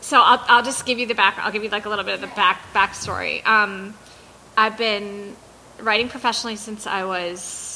so I'll, I'll just give you the back. I'll give you like a little bit of the back backstory. Um, I've been writing professionally since I was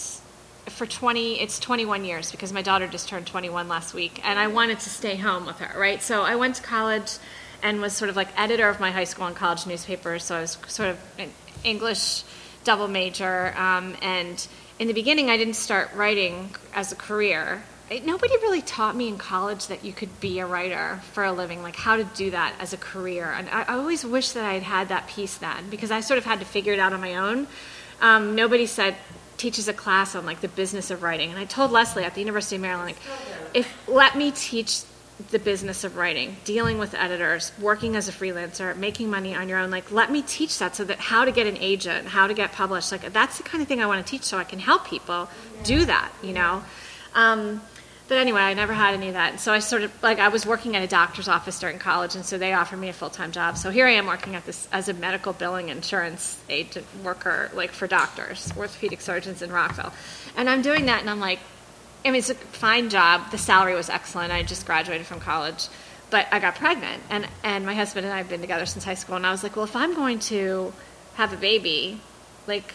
for 20 it's 21 years because my daughter just turned 21 last week and i wanted to stay home with her right so i went to college and was sort of like editor of my high school and college newspaper so i was sort of an english double major um, and in the beginning i didn't start writing as a career it, nobody really taught me in college that you could be a writer for a living like how to do that as a career. And i, I always wish that i had had that piece then because i sort of had to figure it out on my own. Um, nobody said teaches a class on like the business of writing. And i told leslie at the university of maryland like if let me teach the business of writing dealing with editors working as a freelancer making money on your own like let me teach that so that how to get an agent how to get published like that's the kind of thing i want to teach so i can help people do that you know? Um, but anyway, I never had any of that. And So I sort of like I was working at a doctor's office during college, and so they offered me a full time job. So here I am working at this as a medical billing insurance agent worker, like for doctors, orthopedic surgeons in Rockville, and I'm doing that, and I'm like, I mean, it's a fine job. The salary was excellent. I just graduated from college, but I got pregnant, and and my husband and I have been together since high school, and I was like, well, if I'm going to have a baby, like.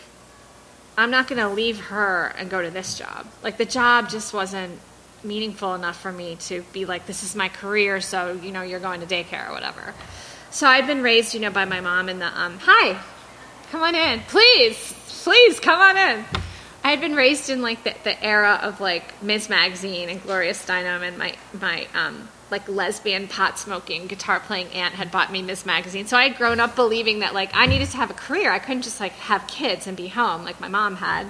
I'm not going to leave her and go to this job. Like the job just wasn't meaningful enough for me to be like, this is my career, so, you know, you're going to daycare or whatever. So I'd been raised, you know, by my mom in the, um, hi, come on in, please, please come on in. I had been raised in like the, the era of like Ms. Magazine and Gloria Steinem, and my my um, like lesbian pot smoking guitar playing aunt had bought me Ms. Magazine. So I had grown up believing that like I needed to have a career. I couldn't just like have kids and be home like my mom had.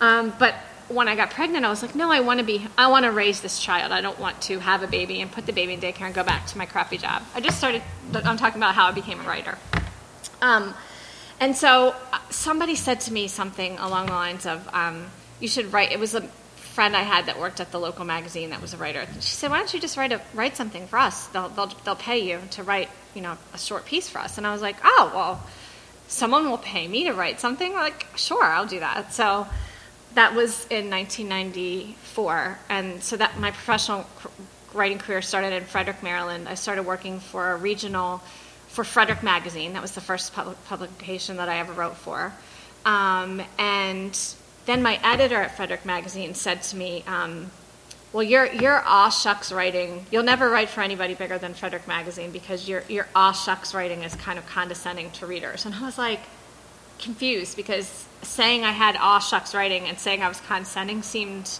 Um, but when I got pregnant, I was like, no, I want to be, I want to raise this child. I don't want to have a baby and put the baby in daycare and go back to my crappy job. I just started, I'm talking about how I became a writer. Um, and so uh, somebody said to me something along the lines of, um, you should write, it was a friend I had that worked at the local magazine that was a writer. She said, why don't you just write, a, write something for us? They'll, they'll, they'll pay you to write, you know, a short piece for us. And I was like, oh, well, someone will pay me to write something? Like, sure, I'll do that. So, that was in 1994, and so that my professional writing career started in Frederick, Maryland. I started working for a regional for Frederick Magazine. That was the first publication that I ever wrote for, um, and then my editor at Frederick Magazine said to me. Um, well, your your aw shucks writing, you'll never write for anybody bigger than Frederick Magazine because your your aw shucks writing is kind of condescending to readers. And I was like, confused because saying I had aw shucks writing and saying I was condescending seemed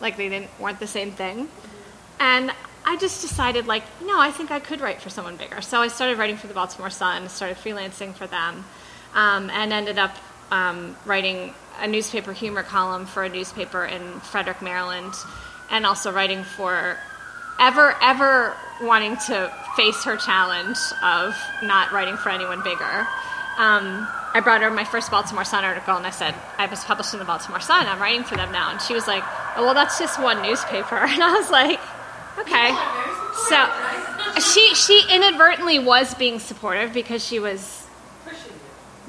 like they didn't weren't the same thing. And I just decided like, no, I think I could write for someone bigger. So I started writing for the Baltimore Sun, started freelancing for them, um, and ended up um, writing a newspaper humor column for a newspaper in Frederick, Maryland, and also writing for ever ever wanting to face her challenge of not writing for anyone bigger. Um, I brought her my first Baltimore Sun article and I said, I was published in the Baltimore Sun. I'm writing for them now. And she was like, oh, well, that's just one newspaper. And I was like, okay. So she, she inadvertently was being supportive because she was,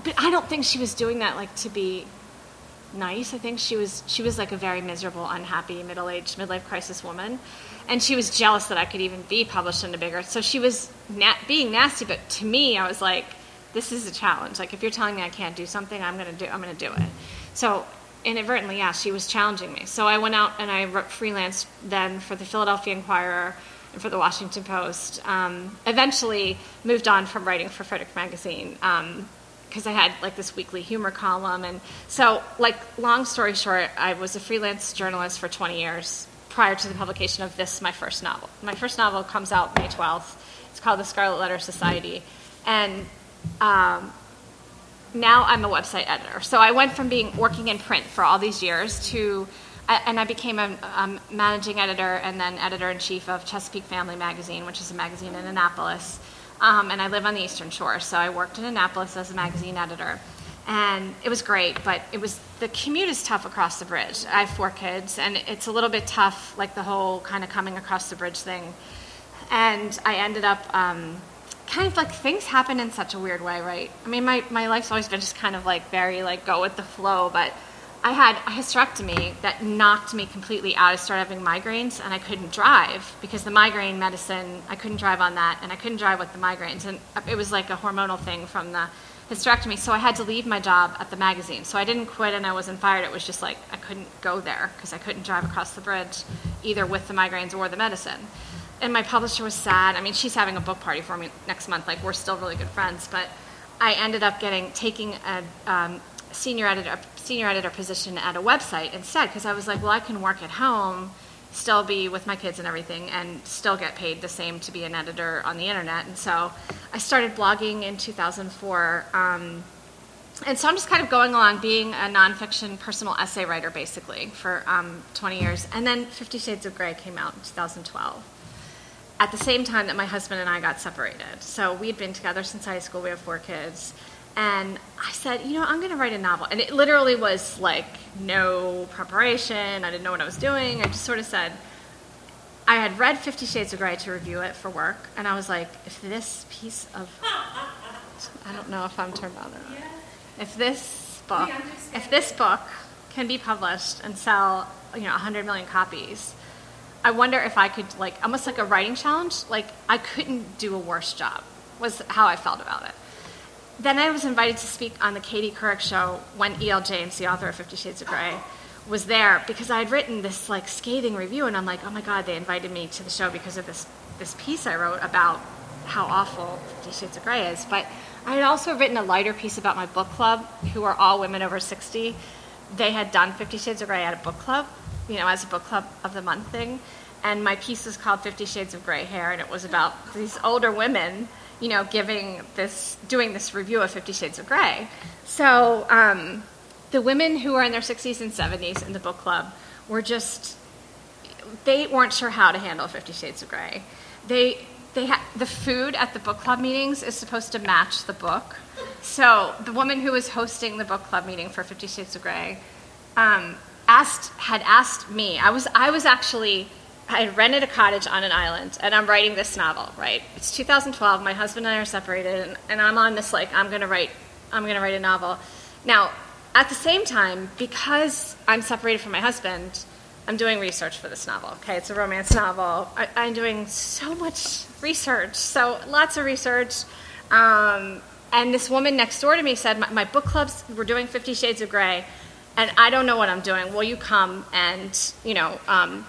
but I don't think she was doing that like to be nice. I think she was, she was like a very miserable, unhappy, middle-aged, midlife crisis woman. And she was jealous that I could even be published in a bigger. So she was na- being nasty, but to me, I was like, this is a challenge. Like if you're telling me I can't do something, I'm gonna do I'm gonna do it. So inadvertently, yeah, she was challenging me. So I went out and I wrote freelance then for the Philadelphia Inquirer and for the Washington Post. Um, eventually, moved on from writing for Frederick Magazine because um, I had like this weekly humor column, and so like long story short, I was a freelance journalist for 20 years prior to the publication of this my first novel. My first novel comes out May 12th. It's called The Scarlet Letter Society, and um, now I'm a website editor. So I went from being working in print for all these years to, and I became a, a managing editor and then editor in chief of Chesapeake Family Magazine, which is a magazine in Annapolis. Um, and I live on the Eastern Shore, so I worked in Annapolis as a magazine editor. And it was great, but it was the commute is tough across the bridge. I have four kids, and it's a little bit tough, like the whole kind of coming across the bridge thing. And I ended up um, kind of like things happen in such a weird way, right? I mean, my, my life's always been just kind of like very like go with the flow, but I had a hysterectomy that knocked me completely out. I started having migraines and I couldn't drive because the migraine medicine, I couldn't drive on that and I couldn't drive with the migraines. And it was like a hormonal thing from the hysterectomy. So I had to leave my job at the magazine. So I didn't quit and I wasn't fired. It was just like I couldn't go there because I couldn't drive across the bridge either with the migraines or the medicine. And my publisher was sad. I mean, she's having a book party for me next month. Like, we're still really good friends. But I ended up getting taking a um, senior editor senior editor position at a website instead because I was like, well, I can work at home, still be with my kids and everything, and still get paid the same to be an editor on the internet. And so I started blogging in 2004. Um, and so I'm just kind of going along being a nonfiction personal essay writer basically for um, 20 years. And then Fifty Shades of Grey came out in 2012 at the same time that my husband and I got separated. So we had been together since high school, we have four kids. And I said, you know, I'm going to write a novel. And it literally was like no preparation. I didn't know what I was doing. I just sort of said, I had read Fifty Shades of Grey to review it for work. And I was like, if this piece of, I don't know if I'm turned on or not. If this book, if this book can be published and sell, you know, 100 million copies, I wonder if I could, like, almost like a writing challenge. Like, I couldn't do a worse job, was how I felt about it then I was invited to speak on the Katie Couric show when E.L. James, the author of Fifty Shades of Grey, was there because I had written this like scathing review, and I'm like, oh my god, they invited me to the show because of this this piece I wrote about how awful Fifty Shades of Grey is. But I had also written a lighter piece about my book club, who are all women over 60. They had done Fifty Shades of Grey at a book club, you know, as a book club of the month thing. And my piece was called Fifty Shades of Grey Hair, and it was about these older women you know, giving this, doing this review of Fifty Shades of Grey. So um, the women who were in their 60s and 70s in the book club were just, they weren't sure how to handle Fifty Shades of Grey. They, they ha- the food at the book club meetings is supposed to match the book. So the woman who was hosting the book club meeting for Fifty Shades of Grey um, asked, had asked me, I was, I was actually I had rented a cottage on an island and I'm writing this novel, right? It's 2012, my husband and I are separated and, and I'm on this like I'm to write I'm to write a novel. Now, at the same time, because I'm separated from my husband, I'm doing research for this novel. Okay, it's a romance novel. I, am doing so much research, so lots of research. Um, and this woman next door to me said, my, my, book clubs, we're doing Fifty Shades of Grey, and I don't know what I'm doing. Will you come and, you know, um,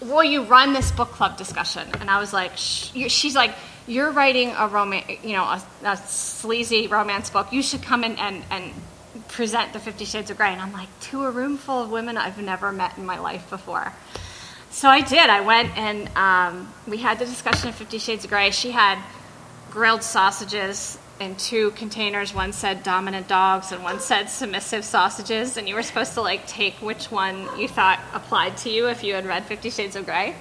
will you run this book club discussion? And I was like, she's like, you're writing a romance, you know, a, a, sleazy romance book. You should come in and, and present the Fifty Shades of Grey. And I'm like, to a room full of women I've never met in my life before. So I did. I went and um, we had the discussion of Fifty Shades of Grey. She had grilled sausages in two containers. One said dominant dogs and one said submissive sausages. And you were supposed to like take which one you thought applied to you if you had read Fifty Shades of Grey.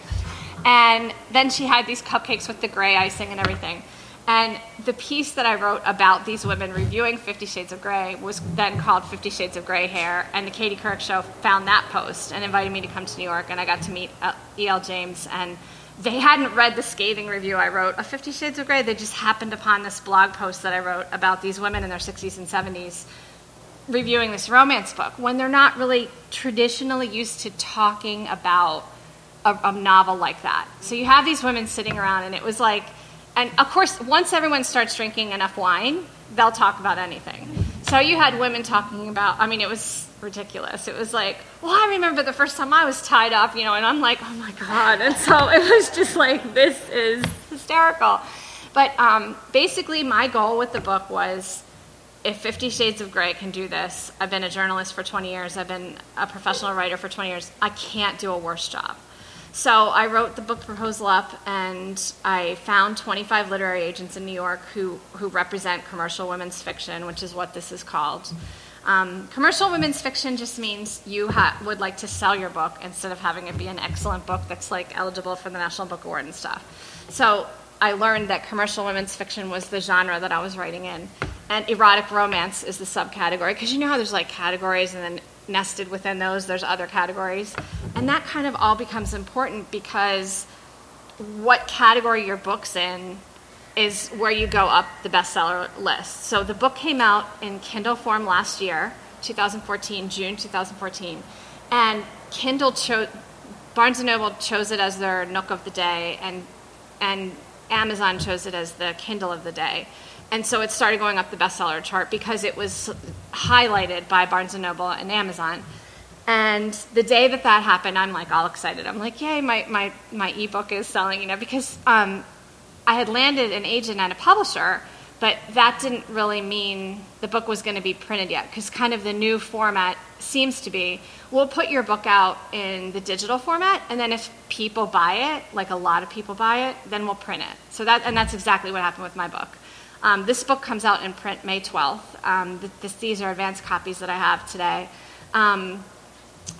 And then she had these cupcakes with the gray icing and everything. And the piece that I wrote about these women reviewing Fifty Shades of Grey was then called Fifty Shades of Grey Hair. And the Katie Couric Show found that post and invited me to come to New York. And I got to meet uh, E.L. James and they hadn't read the scathing review I wrote of Fifty Shades of Grey. They just happened upon this blog post that I wrote about these women in their 60s and 70s reviewing this romance book when they're not really traditionally used to talking about a, a novel like that. So you have these women sitting around, and it was like, and of course, once everyone starts drinking enough wine, they'll talk about anything. So you had women talking about, I mean, it was ridiculous. It was like, well, I remember the first time I was tied up, you know, and I'm like, oh my God. And so it was just like, this is hysterical. But um, basically, my goal with the book was if Fifty Shades of Grey can do this, I've been a journalist for 20 years, I've been a professional writer for 20 years, I can't do a worse job. So I wrote the book proposal up, and I found 25 literary agents in New York who, who represent commercial women's fiction, which is what this is called. Um, commercial women's fiction just means you ha- would like to sell your book instead of having it be an excellent book that's like eligible for the National Book Award and stuff. So I learned that commercial women's fiction was the genre that I was writing in, and erotic romance is the subcategory because you know how there's like categories and then nested within those there's other categories, and that kind of all becomes important because what category your book's in is where you go up the bestseller list. So the book came out in Kindle form last year, 2014, June 2014, and Kindle chose Barnes and Noble chose it as their Nook of the day, and and Amazon chose it as the Kindle of the day. And so it started going up the bestseller chart because it was highlighted by Barnes and Noble and Amazon. And the day that that happened, I'm like all excited. I'm like, yay, my, my, my ebook is selling, you know, because um, I had landed an agent and a publisher, but that didn't really mean the book was going to be printed yet, because kind of the new format seems to be we'll put your book out in the digital format, and then if people buy it, like a lot of people buy it, then we'll print it. So that, and that's exactly what happened with my book. Um, this book comes out in print May 12th. Um, this, these are advanced copies that I have today. Um,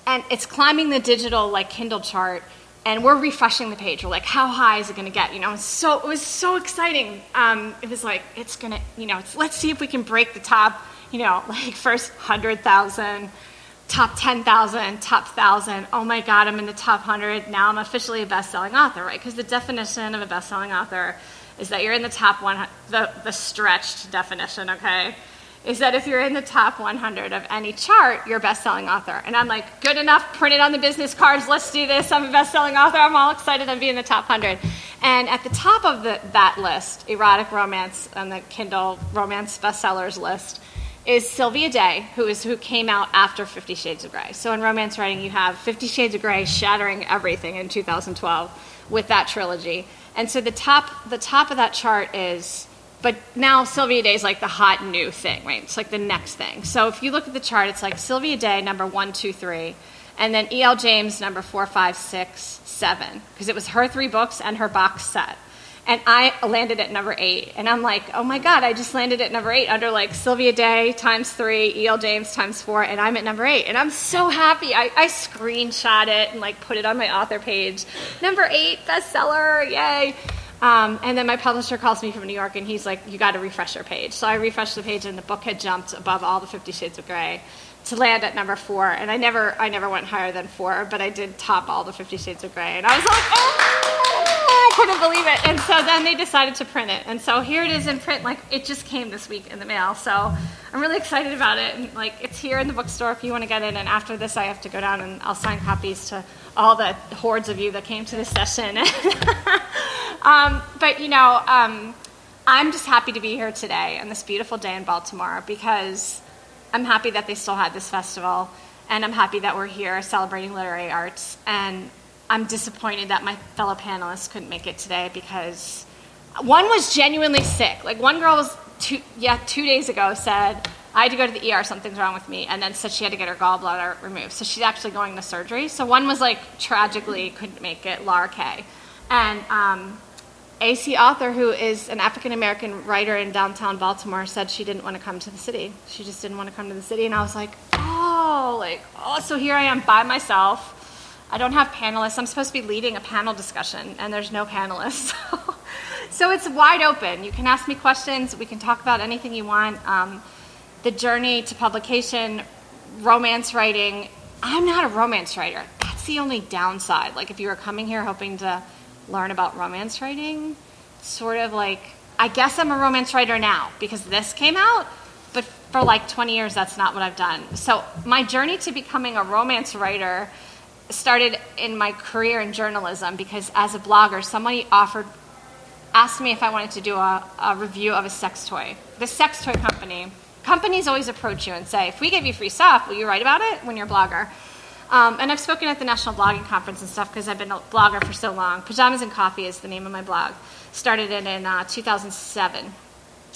and it's climbing the digital like Kindle chart, and we're refreshing the page. We're like, how high is it going to get? You know, so it was so exciting. Um, it was like it's going to, you know, let's see if we can break the top. You know, like first hundred thousand, top ten thousand, top thousand. Oh my God, I'm in the top hundred. Now I'm officially a best-selling author, right? Because the definition of a best-selling author is that you're in the top one, the, the stretched definition, okay? Is that if you're in the top 100 of any chart, you're a best-selling author. And I'm like, good enough, print it on the business cards, let's do this. I'm a best-selling author. I'm all excited to be in the top 100. And at the top of the, that list, erotic romance on the Kindle romance bestsellers list, is Sylvia Day, who is who came out after Fifty Shades of Grey. So in romance writing, you have Fifty Shades of Grey shattering everything in 2012 with that trilogy. And so the top the top of that chart is but now Sylvia Day is like the hot new thing, right? It's like the next thing. So if you look at the chart, it's like Sylvia Day number one, two, three, and then E.L. James number four, five, six, seven, because it was her three books and her box set. And I landed at number eight, and I'm like, oh my god, I just landed at number eight under like Sylvia Day times three, E.L. James times four, and I'm at number eight, and I'm so happy. I, I screenshot it and like put it on my author page. Number eight bestseller, yay! Um, and then my publisher calls me from New York and he's like, You got to refresh your page. So I refreshed the page and the book had jumped above all the Fifty Shades of Grey to land at number four. And I never, I never went higher than four, but I did top all the Fifty Shades of Grey. And I was like, Oh, I couldn't believe it. And so then they decided to print it. And so here it is in print. Like it just came this week in the mail. So I'm really excited about it. And like it's here in the bookstore if you want to get it. And after this, I have to go down and I'll sign copies to all the hordes of you that came to this session. um, but, you know, um, I'm just happy to be here today on this beautiful day in Baltimore because I'm happy that they still had this festival, and I'm happy that we're here celebrating literary arts. And I'm disappointed that my fellow panelists couldn't make it today because one was genuinely sick. Like, one girl was, two, yeah, two days ago said, I had to go to the ER, something's wrong with me, and then said she had to get her gallbladder removed. So she's actually going to surgery. So one was like tragically couldn't make it, Laura Kaye. And um, AC Arthur, who is an African American writer in downtown Baltimore, said she didn't want to come to the city. She just didn't want to come to the city. And I was like, oh, like, oh, so here I am by myself. I don't have panelists. I'm supposed to be leading a panel discussion, and there's no panelists. so it's wide open. You can ask me questions. We can talk about anything you want. Um, the journey to publication, romance writing. I'm not a romance writer. That's the only downside. Like if you were coming here hoping to learn about romance writing, sort of like I guess I'm a romance writer now because this came out, but for like 20 years that's not what I've done. So my journey to becoming a romance writer started in my career in journalism because as a blogger, somebody offered asked me if I wanted to do a, a review of a sex toy. The sex toy company companies always approach you and say, if we give you free stuff, will you write about it when you're a blogger? Um, and I've spoken at the National Blogging Conference and stuff because I've been a blogger for so long. Pajamas and Coffee is the name of my blog. Started it in uh, 2007.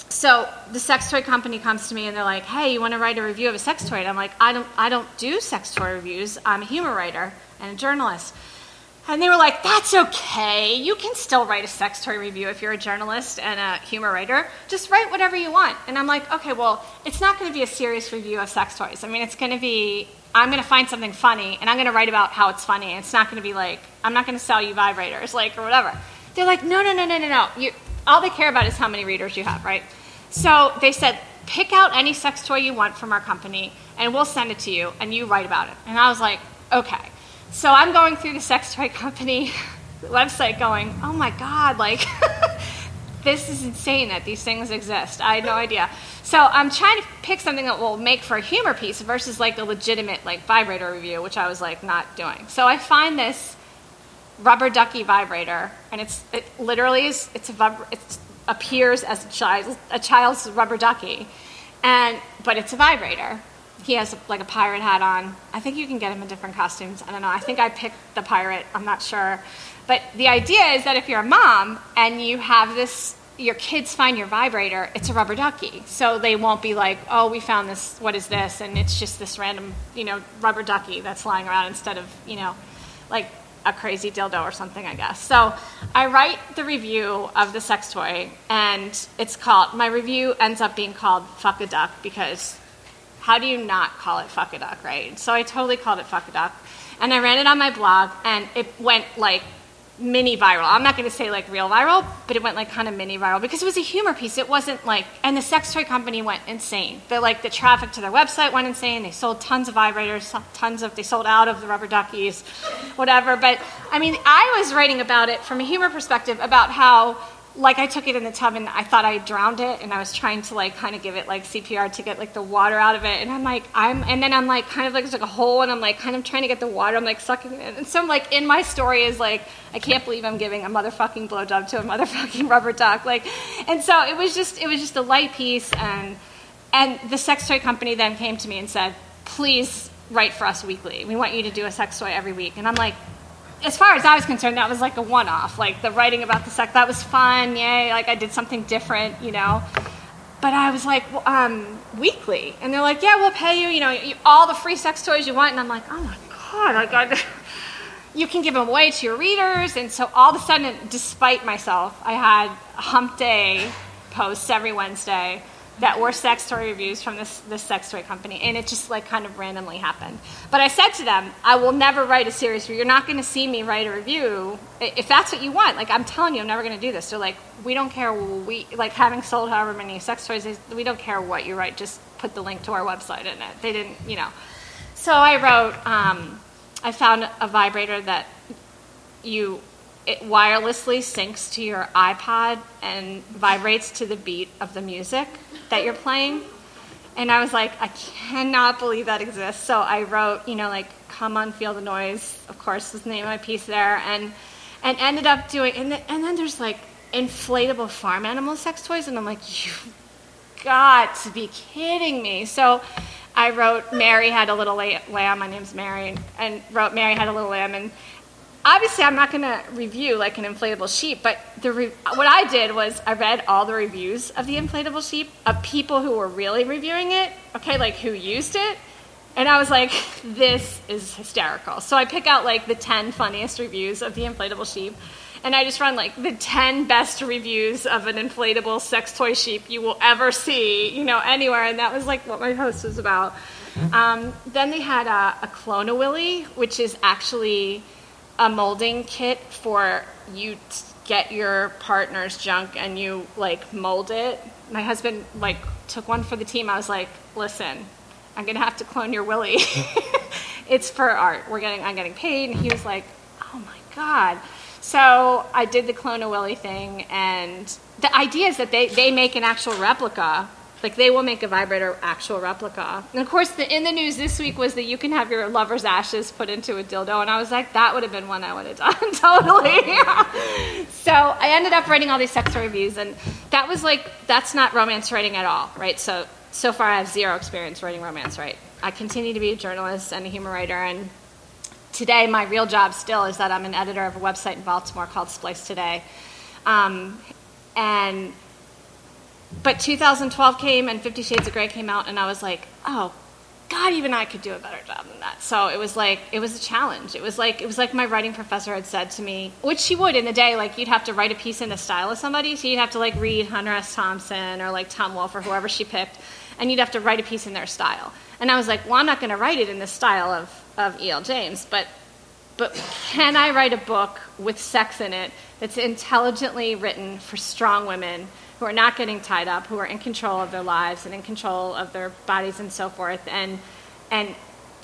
So the sex toy company comes to me and they're like, "Hey, you want to write a review of a sex toy?" And I'm like, "I don't, I don't do sex toy reviews. I'm a humor writer and a journalist." And they were like, that's okay. You can still write a sex toy review if you're a journalist and a humor writer. Just write whatever you want. And I'm like, okay, well, it's not going to be a serious review of sex toys. I mean, it's going to be, I'm going to find something funny and I'm going to write about how it's funny. It's not going to be like, I'm not going to sell you vibrators, like, or whatever. They're like, no, no, no, no, no, no. You, all they care about is how many readers you have, right? So they said, pick out any sex toy you want from our company and we'll send it to you and you write about it. And I was like, okay. So I'm going through the sex toy company website going, oh my God, like, this is insane that these things exist. I had no idea. So I'm trying to pick something that will make for a humor piece versus like a legitimate like vibrator review, which I was like not doing. So I find this rubber ducky vibrator, and it's it literally is it's a it appears as a child a child's rubber ducky, and but it's a vibrator. He has like a pirate hat on. I think you can get him in different costumes. I don't know. I think I picked the pirate. I'm not sure. But the idea is that if you're a mom and you have this, your kids find your vibrator, it's a rubber ducky. So they won't be like, oh, we found this, what is this? And it's just this random, you know, rubber ducky that's lying around instead of, you know, like a crazy dildo or something, I guess. So I write the review of the sex toy, and it's called, my review ends up being called Fuck a Duck because how do you not call it Fuck a Duck, right? So I totally called it Fuck a Duck. And I ran it on my blog, and it went like mini viral. I'm not going to say like real viral, but it went like kind of mini viral because it was a humor piece. It wasn't like, and the sex toy company went insane. The like the traffic to their website went insane. They sold tons of vibrators, tons of they sold out of the rubber duckies, whatever. But I mean, I was writing about it from a humor perspective about how like I took it in the tub and I thought I drowned it and I was trying to like kind of give it like CPR to get like the water out of it. And I'm like I'm and then I'm like kind of like there's like a hole and I'm like kind of trying to get the water. I'm like sucking it. And so I'm like in my story is like I can't believe I'm giving a motherfucking blowjob to a motherfucking rubber duck. Like and so it was just it was just a light piece and and the sex toy company then came to me and said please write for us weekly. We want you to do a sex toy every week. And I'm like as far as I was concerned, that was like a one off. Like the writing about the sex, that was fun. Yay. Like I did something different, you know. But I was like, well, um, weekly. And they're like, yeah, we'll pay you, you know, you, all the free sex toys you want. And I'm like, oh my God, I got. you can give them away to your readers. And so all of a sudden, despite myself, I had hump day posts every Wednesday that were sex toy reviews from this, this sex toy company, and it just like kind of randomly happened. But I said to them, I will never write a series review. You're not going to see me write a review if that's what you want. Like I'm telling you, I'm never going to do this. So like, we don't care. We like having sold however many sex toys. We don't care what you write. Just put the link to our website in it. They didn't, you know. So I wrote. Um, I found a vibrator that you it wirelessly syncs to your iPod and vibrates to the beat of the music that you're playing. And I was like, I cannot believe that exists. So I wrote, you know, like, come on, feel the noise, of course, is the name of my piece there. And, and ended up doing, and, the, and then there's like inflatable farm animal sex toys. And I'm like, you've got to be kidding me. So I wrote, Mary had a little lamb. My name's Mary. And wrote, Mary had a little lamb. And obviously I'm not going to review like an inflatable sheep, but the re- what I did was I read all the reviews of the inflatable sheep of people who were really reviewing it, okay, like who used it, and I was like, this is hysterical. So I pick out like the 10 funniest reviews of the inflatable sheep, and I just run like the 10 best reviews of an inflatable sex toy sheep you will ever see, you know, anywhere, and that was like what my post was about. Um, then they had a, a Clone-A-Willy, which is actually a molding kit for you to get your partner's junk and you like mold it. My husband like took one for the team. I was like, listen, I'm gonna have to clone your Willie. it's for art. We're getting I'm getting paid. And he was like, oh my god. So I did the Clone-A-Willy thing, and the idea is that they, they make an actual replica like they will make a vibrator actual replica. And of course, the, in the news this week was that you can have your lover's ashes put into a dildo, and I was like, that would have been one I would have done totally. so I ended up writing all these sex reviews, and that was like that's not romance writing at all, right? So so far, I have zero experience writing romance. Right? I continue to be a journalist and a humor writer, and today my real job still is that I'm an editor of a website in Baltimore called Splice Today, um, and but 2012 came and Fifty Shades of Grey came out, and I was like, oh, God, even I could do a better job than that. So it was like it was a challenge. It was like it was like my writing professor had said to me, which she would in the day. Like you'd have to write a piece in the style of somebody, so you'd have to like read Hunter S. Thompson or like Tom Wolfe or whoever she picked, and you'd have to write a piece in their style. And I was like, well, I'm not going to write it in the style of of E.L. James, but but can I write a book with sex in it that's intelligently written for strong women? Who are not getting tied up, who are in control of their lives and in control of their bodies and so forth, and and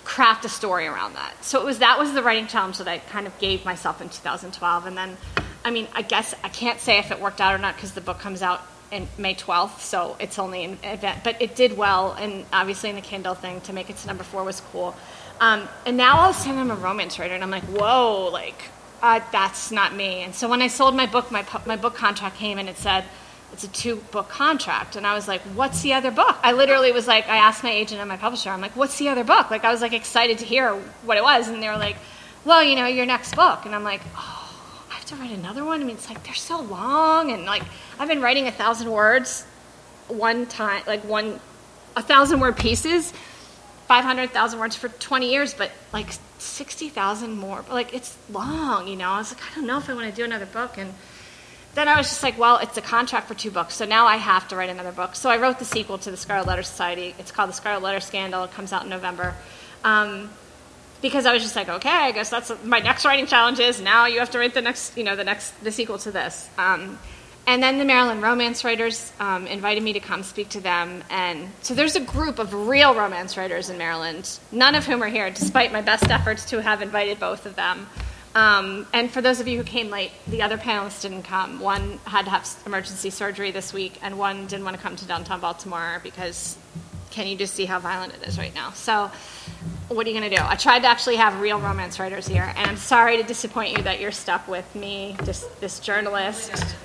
craft a story around that. So it was that was the writing challenge that I kind of gave myself in 2012, and then I mean, I guess I can't say if it worked out or not because the book comes out in May 12th, so it's only an event. But it did well, and obviously in the Kindle thing to make it to number four was cool. Um, and now all of a sudden I'm a romance writer, and I'm like, whoa, like uh, that's not me. And so when I sold my book, my my book contract came and it said it's a two book contract, and I was like, what's the other book? I literally was like, I asked my agent and my publisher, I'm like, what's the other book? Like I was like excited to hear what it was, and they were like, well, you know, your next book, and I'm like, oh. I have to write another one. I mean, it's like they're so long, and like I've been writing a thousand words one time, like one, a thousand word pieces 500,000 words for 20 years, but like 60,000 more. But Like it's long, you know. I was like, I don't know if I want to do another book. And then I was just like, well, it's a contract for two books, so now I have to write another book. So I wrote the sequel to the Scarlet Letter Society. It's called The Scarlet Letter Scandal. It comes out in November. Um, because I was just like, okay, I guess that's my next writing challenge is now you have to write the next, you know, the next, the sequel to this. Um, and then the Maryland romance writers um, invited me to come speak to them. And so there's a group of real romance writers in Maryland, none of whom are here, despite my best efforts to have invited both of them. Um, and for those of you who came late, the other panelists didn't come. One had to have emergency surgery this week, and one didn't want to come to downtown Baltimore because can you just see how violent it is right now? So, what are you going to do? I tried to actually have real romance writers here, and I'm sorry to disappoint you that you're stuck with me, just this journalist.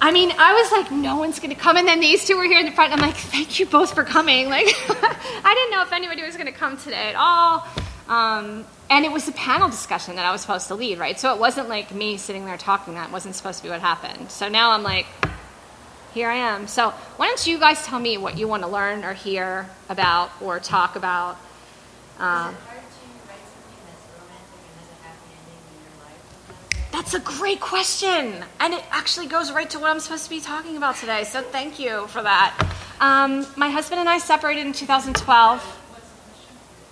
I mean, I was like, no one's going to come. And then these two were here in the front. I'm like, thank you both for coming. Like, I didn't know if anybody was going to come today at all. Um, and it was a panel discussion that I was supposed to lead, right? So it wasn't like me sitting there talking. That wasn't supposed to be what happened. So now I'm like, here I am. So why don't you guys tell me what you want to learn or hear about or talk about? Uh, That's a great question. And it actually goes right to what I'm supposed to be talking about today. So thank you for that. Um, my husband and I separated in 2012.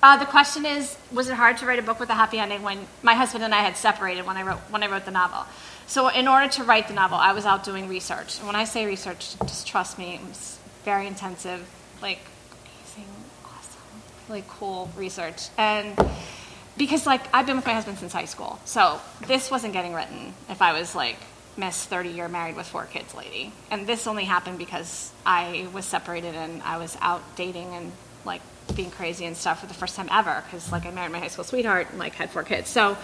Uh, the question is, was it hard to write a book with a happy ending when my husband and I had separated when I wrote when I wrote the novel? So in order to write the novel, I was out doing research. And when I say research, just trust me, it was very intensive, like amazing, awesome, really cool research. And because like I've been with my husband since high school, so this wasn't getting written if I was like Miss 30 year married with four kids lady. And this only happened because I was separated and I was out dating and like being crazy and stuff for the first time ever because like I married my high school sweetheart and like had four kids. So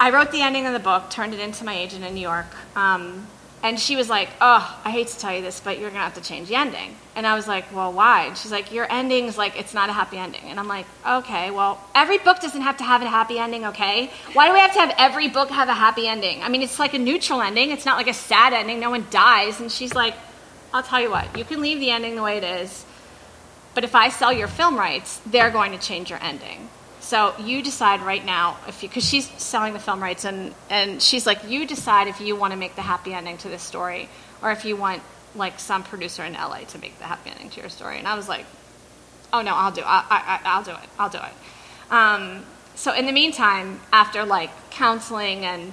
I wrote the ending of the book, turned it into my agent in New York. Um, and she was like, "Oh, I hate to tell you this, but you're gonna have to change the ending." And I was like, "Well, why?" And she's like, "Your ending's like it's not a happy ending." And I'm like, "Okay, well, every book doesn't have to have a happy ending, okay? Why do we have to have every book have a happy ending? I mean, it's like a neutral ending. It's not like a sad ending. No one dies." And she's like, "I'll tell you what. You can leave the ending the way it is, but if I sell your film rights, they're going to change your ending." So you decide right now if you, because she's selling the film rights, and and she's like, you decide if you want to make the happy ending to this story, or if you want like some producer in LA to make the happy ending to your story. And I was like, oh no, I'll do, it. I, I, will do it, I'll do it. Um, so in the meantime, after like counseling and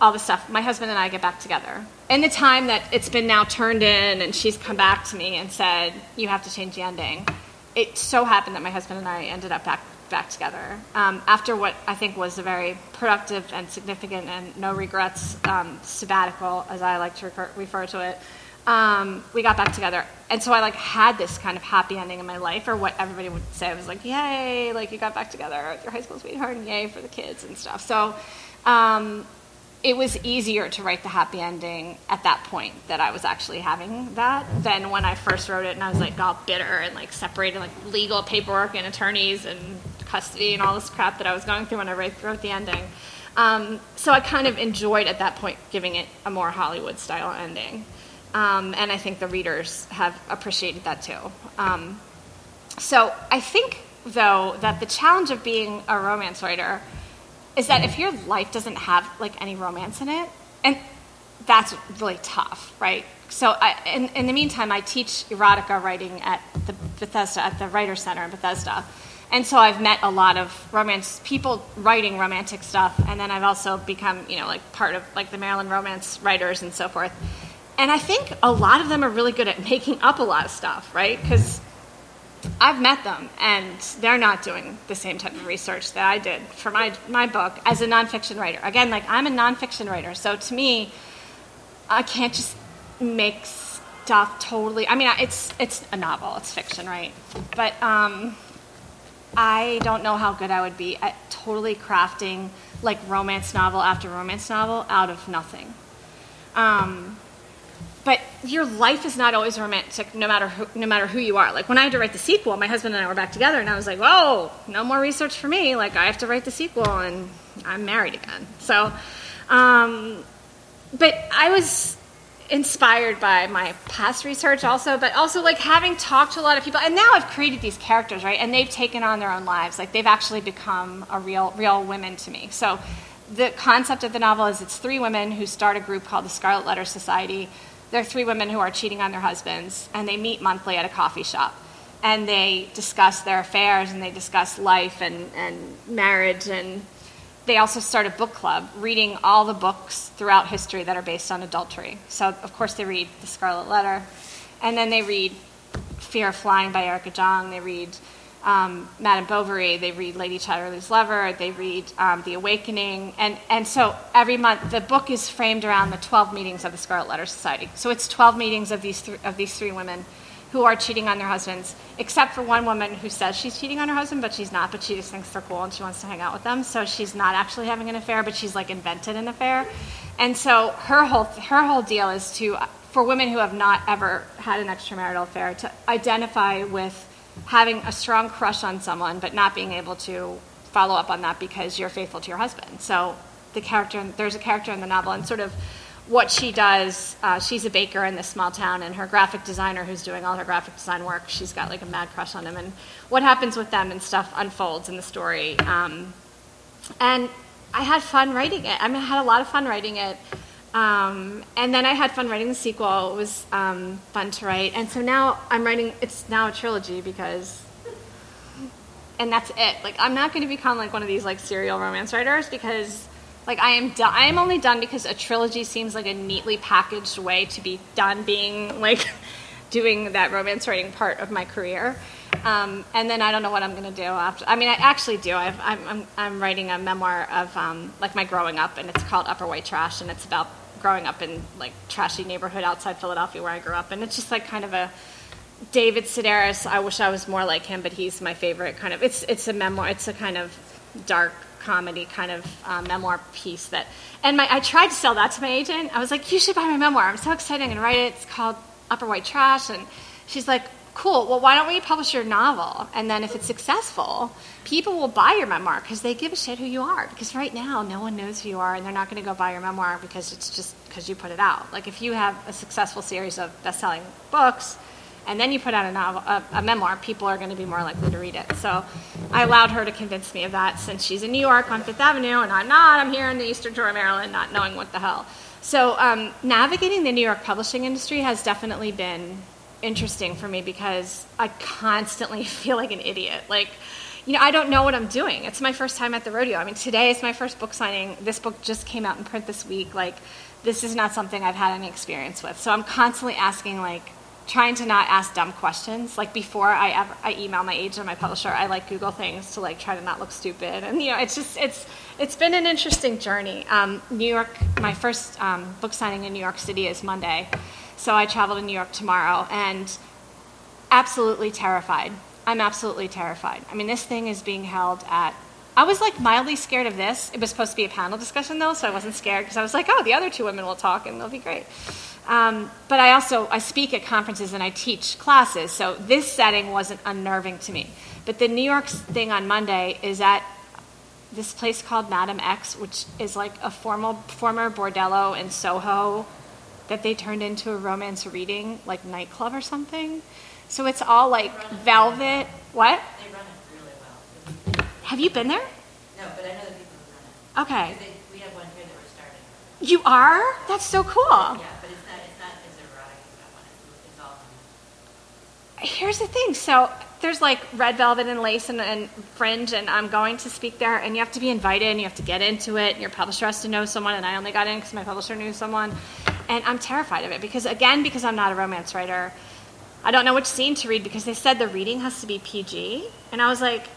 all the stuff, my husband and I get back together. In the time that it's been now turned in, and she's come back to me and said, you have to change the ending. It so happened that my husband and I ended up back back together um, after what I think was a very productive and significant and no regrets um, sabbatical, as I like to refer, refer to it. Um, we got back together, and so I like had this kind of happy ending in my life, or what everybody would say. I was like, "Yay! Like you got back together with your high school sweetheart, and yay for the kids and stuff." So um, it was easier to write the happy ending at that point that I was actually having that than when I first wrote it and I was like all bitter and like separated like legal paperwork and attorneys and custody and all this crap that I was going through when I wrote, the ending. Um, so I kind of enjoyed at that point giving it a more Hollywood style ending. Um, and I think the readers have appreciated that too. Um, so I think, though, that the challenge of being a romance writer is that if your life doesn't have like any romance in it, and that's really tough, right? So I, in, in the meantime, I teach erotica writing at the Bethesda, at the Writer Center in Bethesda. And so I've met a lot of romance people writing romantic stuff, and then I've also become, you know, like part of like the Maryland romance writers and so forth. And I think a lot of them are really good at making up a lot of stuff, right? Because I've met them, and they're not doing the same type of research that I did for my my book as a nonfiction writer. Again, like I'm a nonfiction writer, so to me, I can't just make stuff totally. I mean, it's it's a novel, it's fiction, right? But um, I don't know how good I would be at totally crafting like romance novel after romance novel out of nothing. Um, but your life is not always romantic no matter who, no matter who you are. Like when i had to write the sequel my husband and i were back together and i was like whoa no more research for me. Like i have to write the sequel and i'm married again. So um, but i was inspired by my past research also but also like having talked to a lot of people and now i've created these characters right? And they've taken on their own lives. Like they've actually become a real real women to me. So the concept of the novel is it's three women who start a group called the scarlet letter society there are three women who are cheating on their husbands, and they meet monthly at a coffee shop. And they discuss their affairs and they discuss life and, and marriage. And they also start a book club, reading all the books throughout history that are based on adultery. So, of course, they read The Scarlet Letter. And then they read Fear of Flying by Erica Jong. They read um, Madame Bovary, they read Lady Chatterley's Lover, they read um, The Awakening, and, and so every month the book is framed around the 12 meetings of the Scarlet Letter Society. So it's 12 meetings of these, th- of these three women who are cheating on their husbands, except for one woman who says she's cheating on her husband, but she's not, but she just thinks they're cool and she wants to hang out with them. So she's not actually having an affair, but she's like invented an affair. And so her whole, her whole deal is to, for women who have not ever had an extramarital affair, to identify with having a strong crush on someone but not being able to follow up on that because you're faithful to your husband. So the character, there's a character in the novel, and sort of what she does. Uh, she's a baker in this small town, and her graphic designer, who's doing all her graphic design work, she's got like a mad crush on him, and what happens with them and stuff unfolds in the story. Um, and I had fun writing it. I mean, I had a lot of fun writing it. Um, and then I had fun writing the sequel. It was um, fun to write. And so now I'm writing, it's now a trilogy because, and that's it. Like, I'm not going to become like one of these like serial romance writers because like I am done. I am only done because a trilogy seems like a neatly packaged way to be done being like doing that romance writing part of my career. Um, and then I don't know what I'm going to do after. I mean, I actually do. i am I'm, I'm writing a memoir of um, like my growing up, and it's called Upper White Trash, and it's about growing up in like trashy neighborhood outside Philadelphia where I grew up, and it's just like kind of a David Sedaris. I wish I was more like him, but he's my favorite kind of. It's it's a memoir. It's a kind of dark comedy kind of uh, memoir piece that. And my I tried to sell that to my agent. I was like, you should buy my memoir. I'm so excited. I'm gonna write it. It's called Upper White Trash, and she's like, cool, well, why don't we publish your novel? And then if it's successful, people will buy your memoir because they give a shit who you are. Because right now, no one knows who you are, and they're not going to go buy your memoir because it's just because you put it out. Like if you have a successful series of best selling books, and then you put out a novel, a, a memoir, people are going to be more likely to read it. So I allowed her to convince me of that since she's in New York on Fifth Avenue, and I'm not. I'm here in the Eastern Shore of Maryland, not knowing what the hell. So um, navigating the New York publishing industry has definitely been interesting for me because I constantly feel like an idiot. Like, you know, I don't know what I'm doing. It's my first time at the rodeo. I mean, today is my first book signing. This book just came out in print this week. Like, this is not something I've had any experience with. So I'm constantly asking, like, trying to not ask dumb questions. Like before I ever I email my agent or my publisher, I like Google things to like try to not look stupid. And you know, it's just it's it's been an interesting journey. Um, New York, my first um, book signing in New York City is Monday. So I travel to New York tomorrow and absolutely terrified. I'm absolutely terrified. I mean, this thing is being held at. I was like mildly scared of this. It was supposed to be a panel discussion though, so I wasn't scared because I was like, oh, the other two women will talk and they'll be great. Um, but I also I speak at conferences and I teach classes, so this setting wasn't unnerving to me. But the New York thing on Monday is at this place called Madam X, which is like a formal former bordello in Soho that they turned into a romance reading, like nightclub or something. So it's all like velvet. What? They run it really well. Have you been there? No, but I know the people who run it. Okay. They, we have one here that we're starting. You are? That's so cool. Yeah, but it's not, it's not as erotic as that one. It's, it's all. Here's the thing. So there's like red velvet and lace and, and, fringe, and I'm going to speak there, and you have to be invited, and you have to get into it, and your publisher has to know someone, and I only got in because my publisher knew someone, and I'm terrified of it because again, because I'm not a romance writer, I don't know which scene to read because they said the reading has to be PG. And I was like,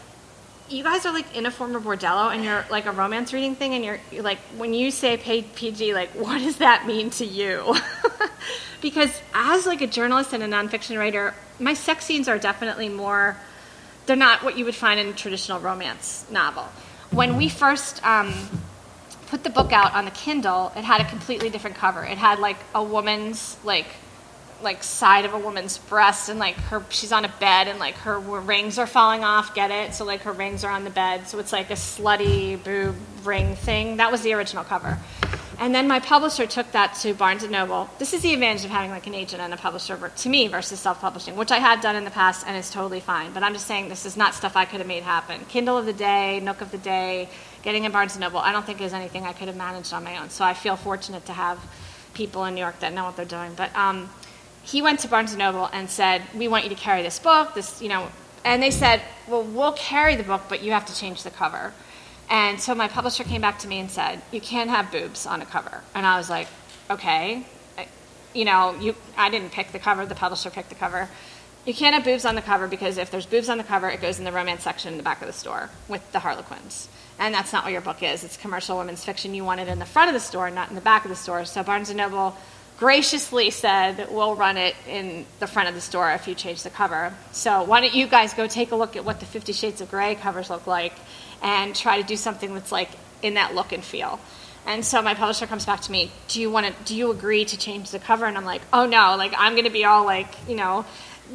you guys are like in a form of bordello and you're like a romance reading thing and you're, you're like when you say paid PG like what does that mean to you? because as like a journalist and a nonfiction writer, my sex scenes are definitely more they're not what you would find in a traditional romance novel. When we first um, put the book out on the Kindle, it had a completely different cover. It had like a woman's like like side of a woman's breast and like her she's on a bed and like her rings are falling off get it? So like her rings are on the bed. So it's like a slutty boob ring thing. That was the original cover. And then my publisher took that to barnes and noble. This is the advantage of having like an agent and a publisher to me versus self-publishing which i had done in the past and is totally fine. But i'm just saying this is not stuff i could have made happen. Kindle of the day nook of the day getting in barnes and noble i don't think is anything i could have managed on my own. So i feel fortunate to have people in new york that know what they're doing. But um, he went to Barnes Noble and said, "We want you to carry this book." This, you know, and they said, "Well, we'll carry the book, but you have to change the cover." And so my publisher came back to me and said, "You can't have boobs on a cover." And I was like, "Okay." You know, you I didn't pick the cover, the publisher picked the cover. You can't have boobs on the cover because if there's boobs on the cover, it goes in the romance section in the back of the store with the Harlequins. And that's not what your book is. It's commercial women's fiction. You want it in the front of the store, not in the back of the store. So Barnes Noble graciously said, We'll run it in the front of the store if you change the cover. So, why don't you guys go take a look at what the Fifty Shades of Grey covers look like and try to do something that's like in that look and feel? And so my publisher comes back to me, Do you want to, do you agree to change the cover? And I'm like, Oh no, like I'm going to be all like, you know,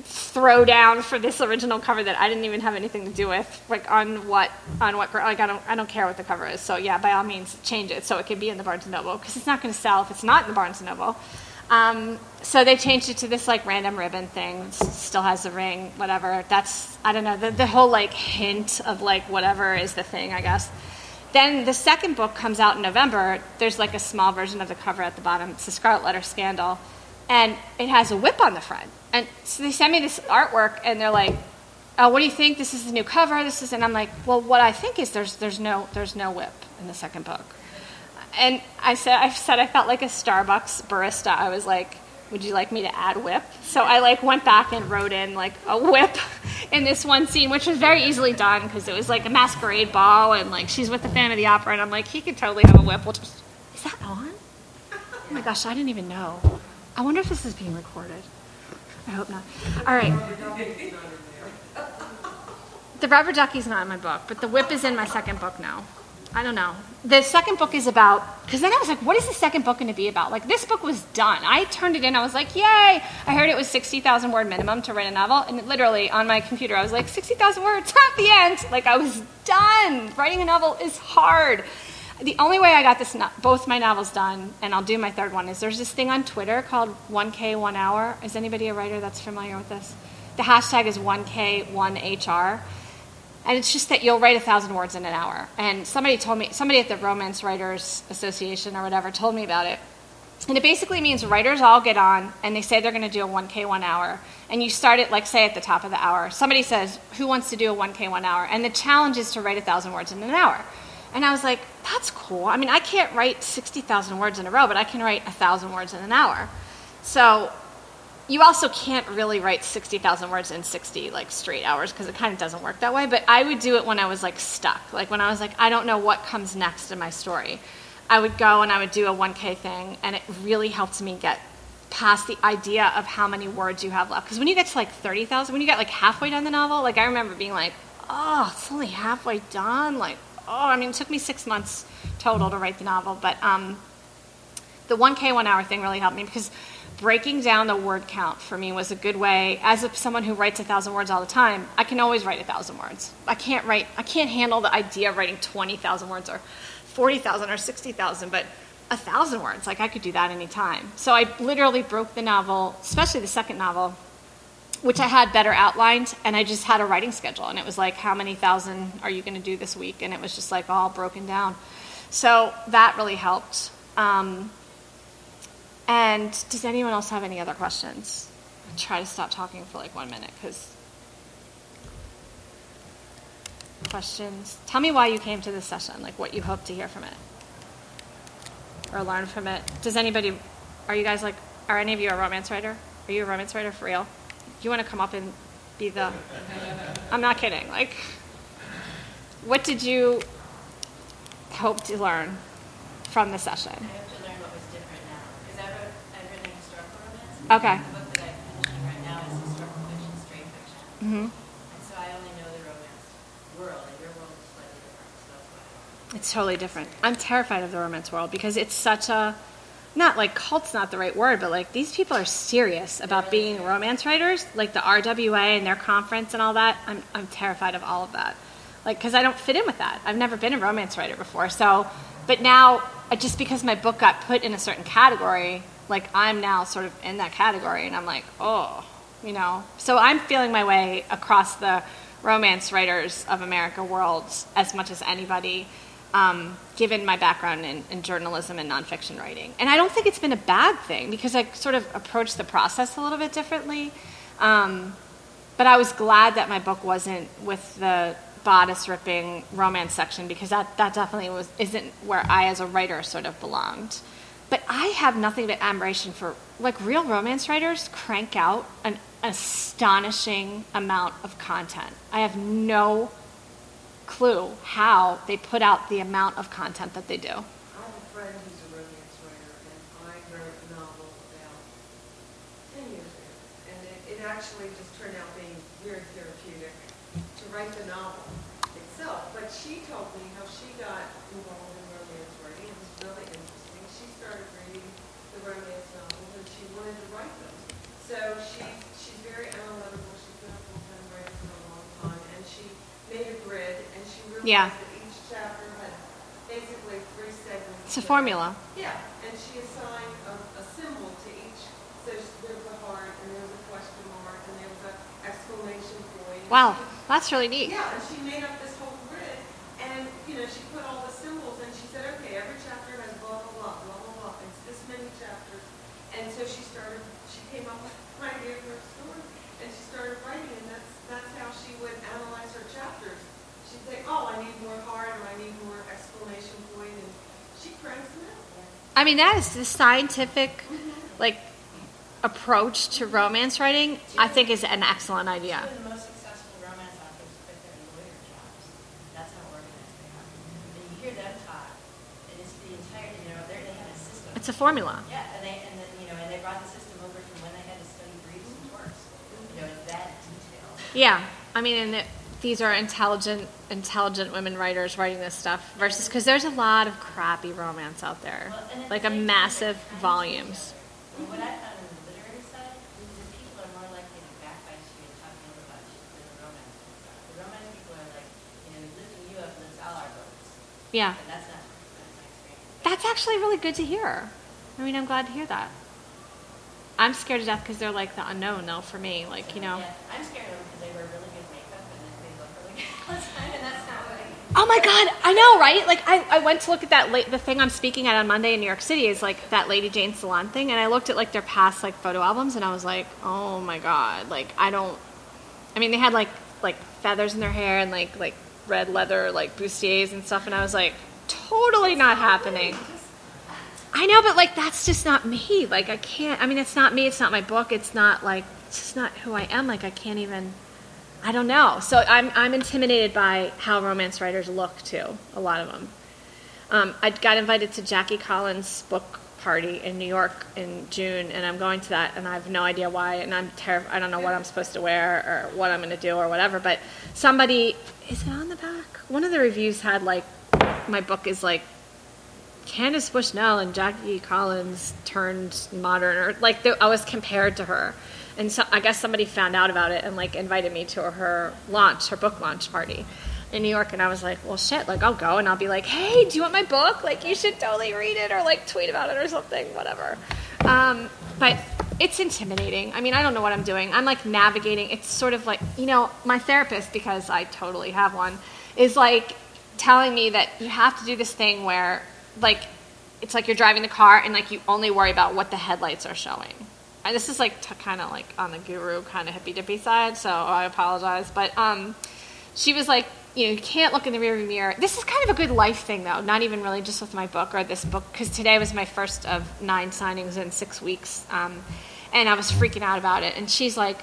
throw down for this original cover that I didn't even have anything to do with, like on what on what like I don't I don't care what the cover is. So yeah, by all means, change it so it can be in the Barnes and Noble because it's not going to sell if it's not in the Barnes and Noble. Um, so they changed it to this like random ribbon thing. Still has a ring, whatever. That's I don't know the the whole like hint of like whatever is the thing I guess. Then the second book comes out in November. There's like a small version of the cover at the bottom. It's the Scarlet Letter Scandal, and it has a whip on the front and so they send me this artwork, and they're like, "Oh, what do you think? This is the new cover. This is," and I'm like, "Well, what I think is there's there's no there's no whip in the second book." And I said I said I felt like a Starbucks barista. I was like, "Would you like me to add whip?" So I like went back and wrote in like a whip in this one scene, which was very easily done because it was like a masquerade ball, and like she's with the Phantom of the Opera, and I'm like, he could totally have a whip. We'll just is that on? Oh my gosh, I didn't even know. I wonder if this is being recorded. I hope not. All right. The rubber ducky's not in my book, but the whip is in my second book now. I don't know. The second book is about, because then I was like, what is the second book going to be about? Like, this book was done. I turned it in. I was like, yay. I heard it was 60,000 word minimum to write a novel. And literally on my computer, I was like, 60,000 words at the end. Like, I was done. Writing a novel is hard the only way I got this both my novels done, and I'll do my third one, is there's this thing on Twitter called 1K One Hour. Is anybody a writer that's familiar with this? The hashtag is 1K1HR. And it's just that you'll write a thousand words in an hour. And somebody told me, somebody at the Romance Writers Association or whatever told me about it. And it basically means writers all get on and they say they're going to do a 1K one hour. And you start it, like, say, at the top of the hour. Somebody says, Who wants to do a 1K one hour? And the challenge is to write a thousand words in an hour. And I was like, that's cool. I mean, I can't write 60,000 words in a row, but I can write 1,000 words in an hour. So you also can't really write 60,000 words in 60 like straight hours because it kind of doesn't work that way. But I would do it when I was like stuck. Like when I was like, I don't know what comes next in my story. I would go and I would do a 1K thing, and it really helped me get past the idea of how many words you have left. Because when you get to like 30,000, when you get like halfway done the novel, like I remember being like, oh, it's only halfway done. Like, oh, I mean, it took me six months total to write the novel, but um, the 1K one hour thing really helped me because breaking down the word count for me was a good way. As someone who writes a thousand words all the time, I can always write a thousand words. I can't write. I can't handle the idea of writing twenty thousand words or forty thousand or sixty thousand, but a thousand words, like I could do that anytime. So I literally broke the novel, especially the second novel, which I had better outlined, and I just had a writing schedule, and it was like, how many thousand are you going to do this week? And it was just like all broken down. So that really helped. Um, and does anyone else have any other questions? I'll try to stop talking for like one minute because questions. Tell me why you came to this session, like what you hope to hear from it or learn from it. Does anybody, are you guys like, are any of you a romance writer? Are you a romance writer for real? You want to come up and be the? I'm not kidding. Like, what did you hope to learn from the session? I hope to learn what was different now, because I wrote, I've written historical romance. Okay. The book that I'm finishing right now is historical fiction, straight fiction. hmm And so I only know the romance world, and your world is slightly different, so that's why. It's totally different. I'm terrified of the romance world because it's such a not like cult's not the right word, but like these people are serious about being romance writers, like the RWA and their conference and all that. I'm I'm terrified of all of that, like because I don't fit in with that. I've never been a romance writer before, so but now just because my book got put in a certain category, like I'm now sort of in that category, and I'm like, oh, you know. So I'm feeling my way across the romance writers of America world as much as anybody um, given my background in, in journalism and nonfiction writing. And I don't think it's been a bad thing because I sort of approached the process a little bit differently. Um, but I was glad that my book wasn't with the bodice ripping romance section because that, that definitely was isn't where I as a writer sort of belonged. But I have nothing but admiration for like real romance writers crank out an astonishing amount of content. I have no clue how they put out the amount of content that they do. I have a friend who's a romance writer, and I a novel about. And it, it actually just turned out being very therapeutic to write the novel itself. But she told me how she got involved in romance writing. It was really interesting. She started reading the romance novels, and she wanted to write them. So she, she's very analytical. She's been a full-time writer for a long time, and she made a grid, and she realized Yeah. each chapter had basically three segments. It's a formula. yeah, and she assigned a, a symbol to each. So there was a heart, and there was a question mark, and there was an exclamation point. Wow, that's really neat. Yeah, and she made up this whole grid, and you know she put all the symbols, and she said, okay, every chapter has blah blah blah blah blah blah. It's this many chapters, and so she started. She came up with an idea for a story, and she started writing, and that's that's how she would analyze her chapters. She'd say, oh, I need more heart, or I need more exclamation point, and she cranks them out. I mean, that is the scientific, like, approach to romance writing. I think is an excellent idea. Two of the most successful romance authors quit their lawyer jobs. That's how organized they are. And you hear them talk, and it's the entire, you know, they're- they have a system. It's a formula. Yeah, and they, and then, you know, and they brought the system over from when they had to study briefs and. You know, that detailed. Yeah, I mean, and it, these are intelligent, intelligent women writers writing this stuff versus because there's a lot of crappy romance out there, Well, like a massive volumes. each other. And what I found on the literary side is that people are more likely to backbite you and talk ill about you than the romance people are. The romance people are like, you know, lifting up lifts all our boats. Yeah, that's not, that's that's actually really good to hear. I mean, I'm glad to hear that. I'm scared to death because they're like the unknown, though, for me. Like, you know. Yeah, I'm scared Oh my God, I know, right? Like, I, I went to look at that, la- the thing I'm speaking at on Monday in New York City is like that Lady Jane Salon thing, and I looked at like their past like photo albums, and I was like, oh my God, like, I don't, I mean, they had like, like feathers in their hair and like, like red leather, like bustiers and stuff, and I was like, totally not happening. I know, but like, that's just not me. Like, I can't, I mean, it's not me, it's not my book, it's not like, it's just not who I am. Like, I can't even. I don't know. So I'm, I'm intimidated by how romance writers look too, a lot of them. Um, I got invited to Jackie Collins' book party in New York in June, and I'm going to that, and I have no idea why, and I'm terrified. I don't know what I'm supposed to wear or what I'm going to do or whatever. But somebody, is it on the back? One of the reviews had like, my book is like Candace Bushnell and Jackie Collins turned modern, or like I was compared to her, and so I guess somebody found out about it and like invited me to her launch, her book launch party in New York, and I was like, well, shit, like I'll go and I'll be like, hey, do you want my book? Like you should totally read it or like tweet about it or something, whatever. Um, but it's intimidating. I mean, I don't know what I'm doing. I'm like navigating. It's sort of like you know, my therapist because I totally have one is like telling me that you have to do this thing where like it's like you're driving the car and like you only worry about what the headlights are showing. And this is like t- kind of like on the guru kind of hippy dippy side, so I apologize. But um, she was like, you know, you can't look in the rearview mirror. This is kind of a good life thing, though. Not even really just with my book or this book, because today was my first of nine signings in six weeks, um, and I was freaking out about it. And she's like,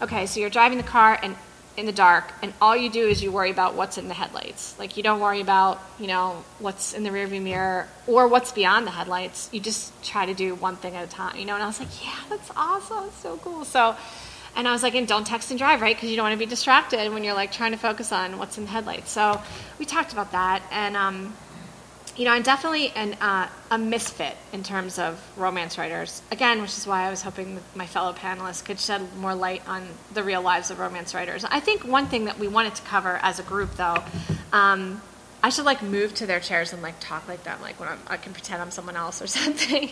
okay, so you're driving the car and in the dark, and all you do is you worry about what's in the headlights. Like you don't worry about you know what's in the rearview mirror or what's beyond the headlights. You just try to do one thing at a time. You know, and I was like, yeah, that's awesome, That's so cool. So, and I was like, and don't text and drive, right? Because you don't want to be distracted when you're like trying to focus on what's in the headlights. So we talked about that, and um, you know, I'm definitely an, uh, a misfit in terms of romance writers. Again, which is why I was hoping my fellow panelists could shed more light on the real lives of romance writers. I think one thing that we wanted to cover as a group, though, um, I should like move to their chairs and like talk like them, like when I'm, I can pretend I'm someone else or something.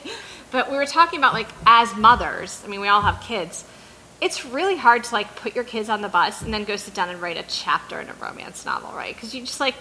but we were talking about like as mothers. I mean, we all have kids. It's really hard to like put your kids on the bus and then go sit down and write a chapter in a romance novel, right? Because you just like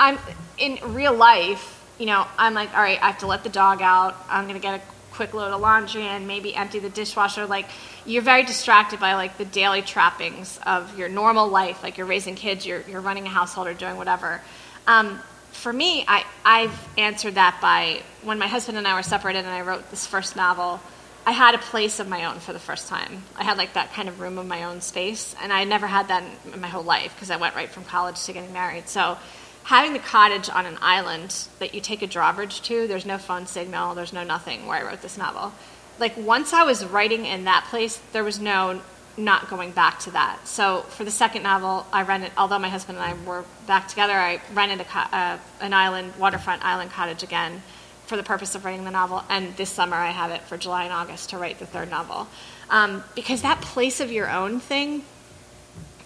I'm in real life, you know, I'm like, all right, I have to let the dog out. I'm to get a quick load of laundry and maybe empty the dishwasher. Like, you're very distracted by like the daily trappings of your normal life. Like, you're raising kids, you're, you're running a household or doing whatever. Um, for me, I, I've answered that by when my husband and I were separated and I wrote this first novel. I had a place of my own for the first time. I had like that kind of room of my own space, and I never had that in my whole life because I went right from college to getting married. So having the cottage on an island that you take a drawbridge to, there's no phone signal, there's no nothing where I wrote this novel. Like once I was writing in that place, there was no not going back to that. So for the second novel, I rented. Although my husband and I were back together, I rented a, uh, an island, waterfront island cottage again, for the purpose of writing the novel. And this summer, I have it for July and August to write the third novel, um, because that place of your own thing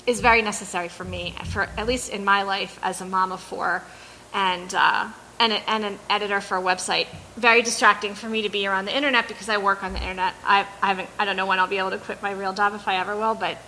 is very necessary for me, for at least in my life as a mom of four, and uh, and, a, and an editor for a website. Very distracting for me to be around the internet because I work on the internet. I, I haven't. I don't know when I'll be able to quit my real job if I ever will, but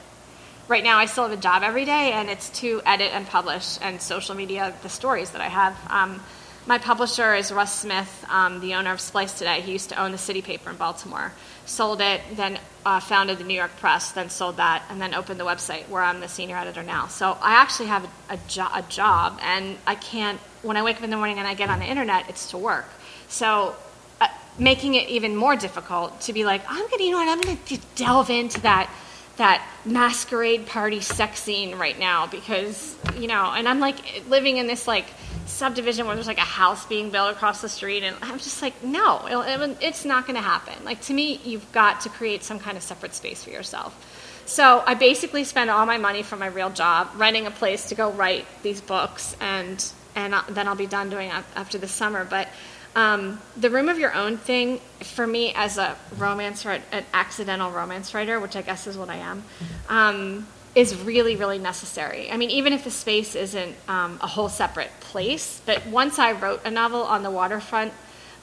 right now I still have a job every day, and it's to edit and publish and social media the stories that I have. Um, my publisher is Russ Smith, um, the owner of Splice Today. He used to own the City Paper in Baltimore. Sold it, then uh, founded the New York Press, then sold that, and then opened the website where I'm the senior editor now. So I actually have a, a, jo- a job, and I can't, when I wake up in the morning and I get on the internet, it's to work. So uh, making it even more difficult to be like, I'm going to, you know what, I'm going to delve into that that masquerade party sex scene right now because you know and i'm like living in this like subdivision where there's like a house being built across the street and i'm just like no it's not going to happen. Like to me you've got to create some kind of separate space for yourself. So i basically spend all my money from my real job renting a place to go write these books and and uh, then i'll be done doing after the summer but um, the room of your own thing for me as a romance writer, an accidental romance writer which i guess is what i am um, is really, really necessary. I mean, even if the space isn't um, a whole separate place, but once I wrote a novel on the waterfront,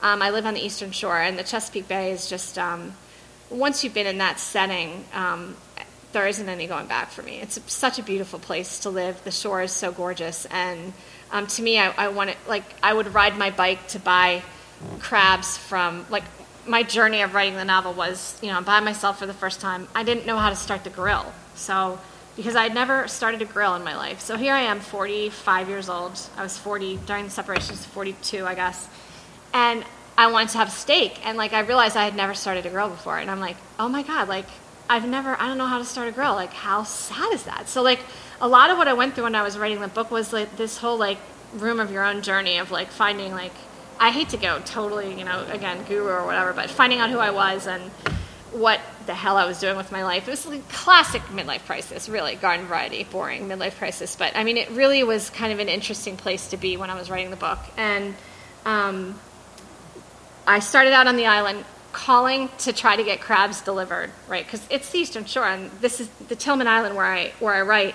um, I live on the Eastern Shore, and the Chesapeake Bay is just, um, once you've been in that setting, um, there isn't any going back for me. It's such a beautiful place to live. The shore is so gorgeous, and um, to me, I, I want it, like, I would ride my bike to buy crabs from, like, my journey of writing the novel was, you know, I'm by myself for the first time. I didn't know how to start the grill. So because I had never started a grill in my life. So here I am, 45 years old. I was 40 during the separation, 42, I guess. And I wanted to have steak. And like, I realized I had never started a grill before. And I'm like, oh my God, like, I've never, I don't know how to start a grill. Like, how sad is that? So, like, a lot of what I went through when I was writing the book was like this whole, like, room of your own journey of like finding, like, I hate to go totally, you know, again, guru or whatever, but finding out who I was and what the hell I was doing with my life. It was like classic midlife crisis, really, garden variety, boring midlife crisis. But I mean, it really was kind of an interesting place to be when I was writing the book. And um, I started out on the island calling to try to get crabs delivered, right? Because it's the Eastern Shore, and this is the Tilghman Island where I where I write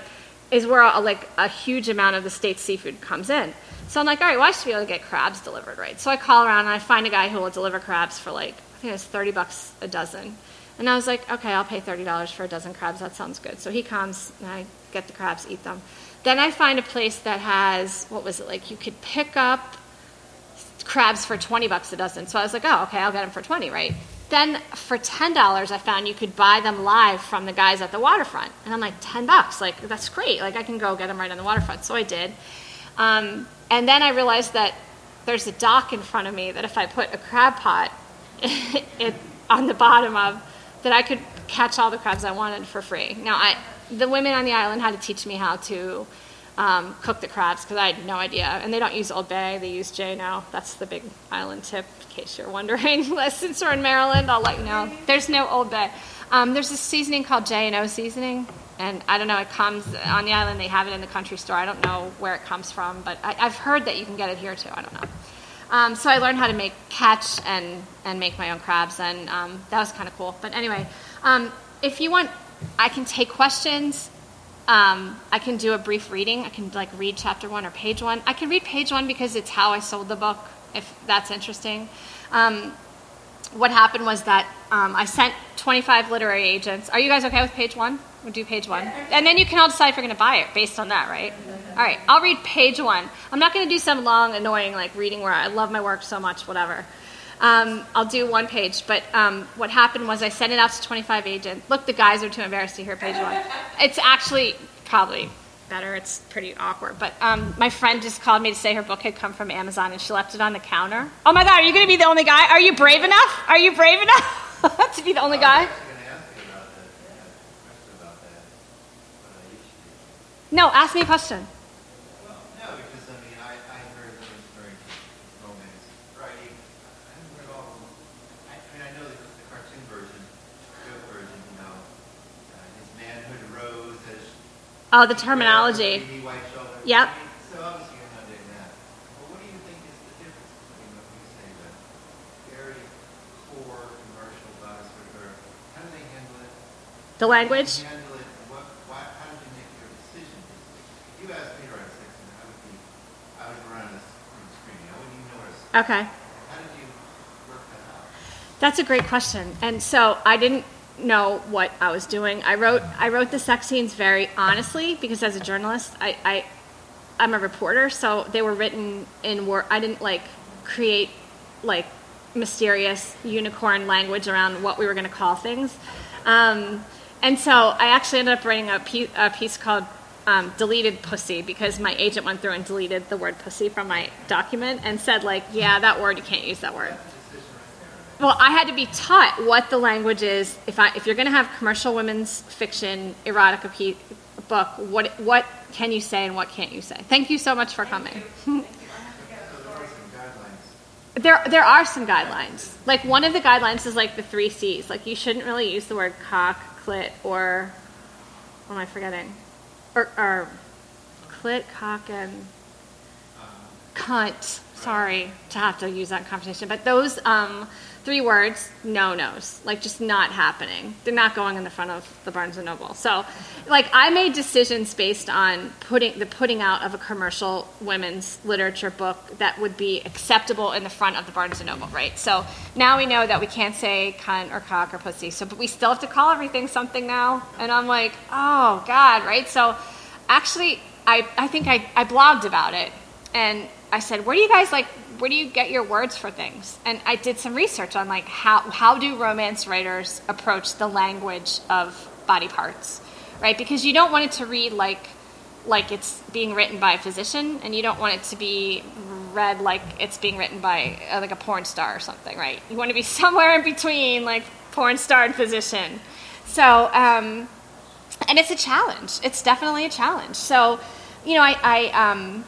is where a, like a huge amount of the state's seafood comes in. So I'm like, all right, well, I should be able to get crabs delivered, right? So I call around and I find a guy who will deliver crabs for like I think it's thirty bucks a dozen. And I was like, okay, I'll pay $30 for a dozen crabs. That sounds good. So he comes, and I get the crabs, eat them. Then I find a place that has, what was it, like you could pick up crabs for 20 bucks a dozen. So I was like, oh, okay, I'll get them for 20, right? Then for $10, I found you could buy them live from the guys at the waterfront. And I'm like, 10 bucks, like that's great. Like I can go get them right on the waterfront. So I did. Um, and then I realized that there's a dock in front of me that if I put a crab pot it, on the bottom of, that I could catch all the crabs I wanted for free. Now, I, the women on the island had to teach me how to um, cook the crabs because I had no idea. And they don't use Old Bay, they use J now. That's the big island tip, in case you're wondering. Since we're in Maryland, I'll let you know. There's no Old Bay. Um, there's a seasoning called J and O seasoning, and I don't know. It comes on the island. They have it in the country store. I don't know where it comes from, but I, I've heard that you can get it here too. I don't know. Um, so I learned how to make catch and and make my own crabs, and um, that was kind of cool. But anyway, um, if you want, I can take questions. Um, I can do a brief reading. I can like read chapter one or page one. I can read page one because it's how I sold the book. If that's interesting. Um, what happened was that um, I sent 25 literary agents. Are you guys okay with page one? We'll do page one. And then you can all decide if you're going to buy it based on that, right? All right, I'll read page one. I'm not going to do some long, annoying, like reading where I love my work so much, whatever. Um, I'll do one page. But um, what happened was I sent it out to 25 agents. Look, the guys are too embarrassed to hear page one. It's actually probably better. It's pretty awkward. But um, my friend just called me to say her book had come from Amazon and she left it on the counter. Oh my God, are you going to be the only guy? Are you brave enough? Are you brave enough to be the only guy? I was actually gonna ask you about that, yeah, question about that, what I usually do. No, ask me a question. Well, no, because I mean, I, I heard those very romance writing. I haven't read all of them. I, I mean, I know the, the cartoon version, joke version, you know, uh, his manhood rose as. Oh, the terminology. Creamy white shoulder. Yep. I mean, So obviously you're not doing that. But what do you think is the difference between what you say, the very core commercial guys or, or how do they handle it? The language? Handle it, and what, why, how did you make your decision? If you asked me to write a section, I would be, I would run Oh, this screen, I wouldn't even notice. Okay. How did you work that out? That's a great question. And so I didn't know what I was doing. I wrote I wrote the sex scenes very honestly because as a journalist, I, I I'm a reporter, so they were written in word. I didn't like create like mysterious unicorn language around what we were going to call things. Um, and so I actually ended up writing a piece, a piece called um, "Deleted Pussy" because my agent went through and deleted the word "pussy" from my document and said like, "Yeah, that word you can't use that word." Well, I had to be taught what the language is. If I if you're going to have commercial women's fiction erotica book, what what can you say and what can't you say? Thank you so much for coming. There. There, are some guidelines. Like one of the guidelines is like the three C's. Like you shouldn't really use the word cock, clit, or what am I forgetting? Or, or clit, cock, and cunt. Sorry to have to use that in conversation, but those um, three words, no nos, like just not happening. They're not going in the front of the Barnes and Noble. So, like I made decisions based on putting the putting out of a commercial women's literature book that would be acceptable in the front of the Barnes and Noble, right? So now we know that we can't say cunt or cock or pussy. So, but we still have to call everything something now, and I'm like, oh God, right? So, actually, I I think I I blogged about it and I said, "Where do you guys like? Where do you get your words for things?" And I did some research on like how how do romance writers approach the language of body parts, right? Because you don't want it to read like like it's being written by a physician, and you don't want it to be read like it's being written by uh, like a porn star or something, right? You want to be somewhere in between, like porn star and physician. So, um, and it's a challenge. It's definitely a challenge. So, you know, I, I um,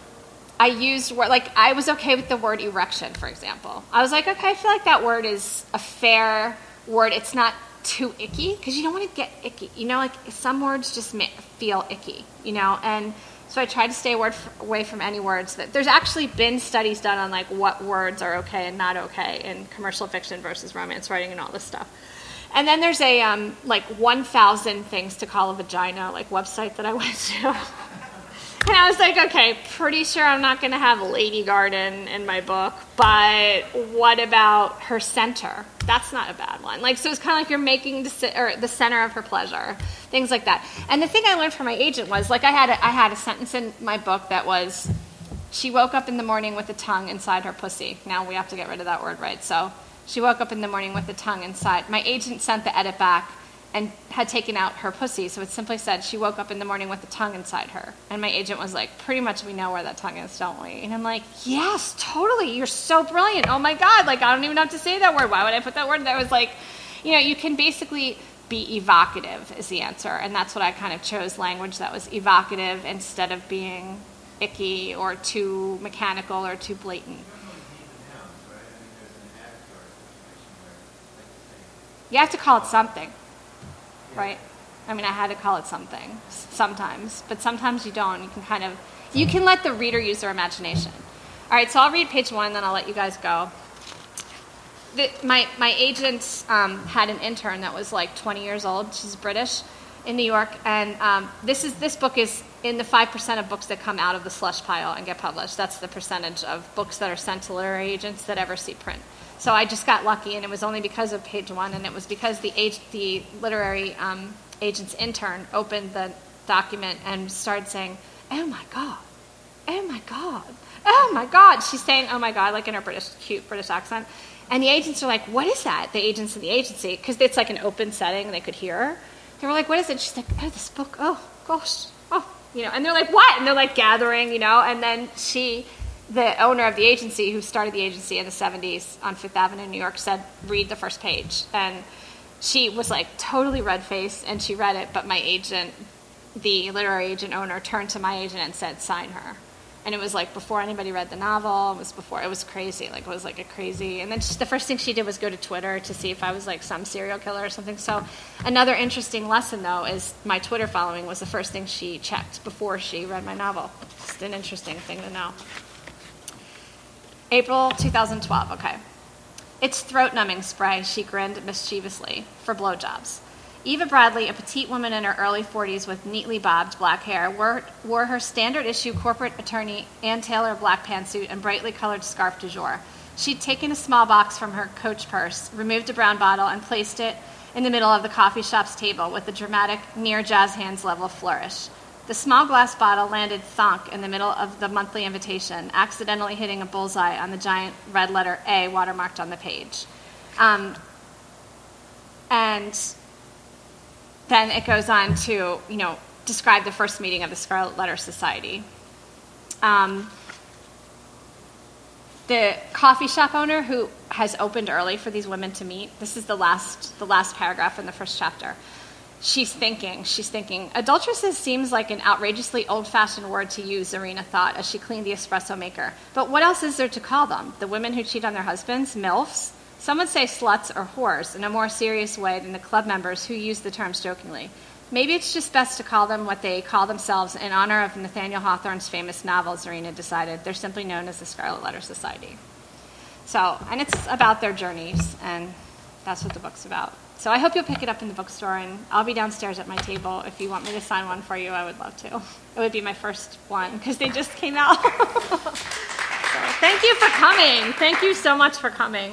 I used word like I was okay with the word erection, for example. I was like, okay, I feel like that word is a fair word. It's not too icky because you don't want to get icky. You know, like some words just feel icky. You know, and so I tried to stay f- away from any words that. There's actually been studies done on like what words are okay and not okay in commercial fiction versus romance writing and all this stuff. And then there's a um, like 1,000 things to call a vagina like website that I went to. And I was like, okay, pretty sure I'm not going to have Lady Garden in my book, but what about her center? That's not a bad one. Like, so it's kind of like you're making the, or the center of her pleasure, things like that. And the thing I learned from my agent was, like, I had a, I had a sentence in my book that was, she woke up in the morning with a tongue inside her pussy. Now we have to get rid of that word, right? So she woke up in the morning with a tongue inside. My agent sent the edit back and had taken out her pussy. So it simply said she woke up in the morning with a tongue inside her. And my agent was like, pretty much we know where that tongue is, don't we? And I'm like, yes, totally. You're so brilliant. Oh my God. Like, I don't even have to say that word. Why would I put that word? That was like, you know, you can basically be evocative is the answer, and that's what I kind of chose language that was evocative instead of being icky or too mechanical or too blatant. You have to call it something, right? I mean, I had to call it something sometimes, but sometimes you don't. You can kind of, you can let the reader use their imagination. All right, so I'll read page one, then I'll let you guys go. The, my my agent um, had an intern that was like 20 years old. She's British, in New York, and um, this is this book is in the five percent of books that come out of the slush pile and get published. That's the percentage of books that are sent to literary agents that ever see print. So I just got lucky, and it was only because of page one, and it was because the age, the literary um, agent's intern opened the document and started saying, "Oh my god, oh my god, oh my god." She's saying, "Oh my god," like in her British, cute British accent. And the agents are like, "What is that?" The agents in the agency, because it's like an open setting, and they could hear her. They were like, "What is it?" She's like, "Oh, this book. Oh gosh, oh." You know, and they're like, "What?" And they're like gathering, you know. And then she, the owner of the agency, who started the agency in the '70s on Fifth Avenue, in New York, said, "Read the first page." And she was like totally red faced, and she read it. But my agent, the literary agent owner, turned to my agent and said, "Sign her." And it was like before anybody read the novel. It was before it was crazy. Like it was like a crazy. And then she, the first thing she did was go to Twitter to see if I was like some serial killer or something. So another interesting lesson though is my Twitter following was the first thing she checked before she read my novel. Just an interesting thing to know. April 2012. Okay. It's throat numbing spray, she grinned mischievously, for blowjobs. Eva Bradley, a petite woman in her early 40s with neatly bobbed black hair, wore, wore her standard issue corporate attorney Ann Taylor black pantsuit and brightly colored scarf du jour. She'd taken a small box from her coach purse, removed a brown bottle, and placed it in the middle of the coffee shop's table with a dramatic, near jazz hands level flourish. The small glass bottle landed thonk in the middle of the monthly invitation, accidentally hitting a bullseye on the giant red letter A watermarked on the page. Um, and then it goes on to, you know, describe the first meeting of the Scarlet Letter Society. Um, the coffee shop owner who has opened early for these women to meet. This is the last, the last paragraph in the first chapter. She's thinking, she's thinking, adulteresses seems like an outrageously old fashioned word to use, Zarina thought as she cleaned the espresso maker. But what else is there to call them? The women who cheat on their husbands? MILFs? Some would say sluts or whores in a more serious way than the club members who use the terms jokingly. Maybe it's just best to call them what they call themselves in honor of Nathaniel Hawthorne's famous novel, Zarina decided. They're simply known as the Scarlet Letter Society. So, and it's about their journeys, and that's what the book's about. So I hope you'll pick it up in the bookstore, and I'll be downstairs at my table. If you want me to sign one for you, I would love to. It would be my first one because they just came out. so thank you for coming. Thank you so much for coming.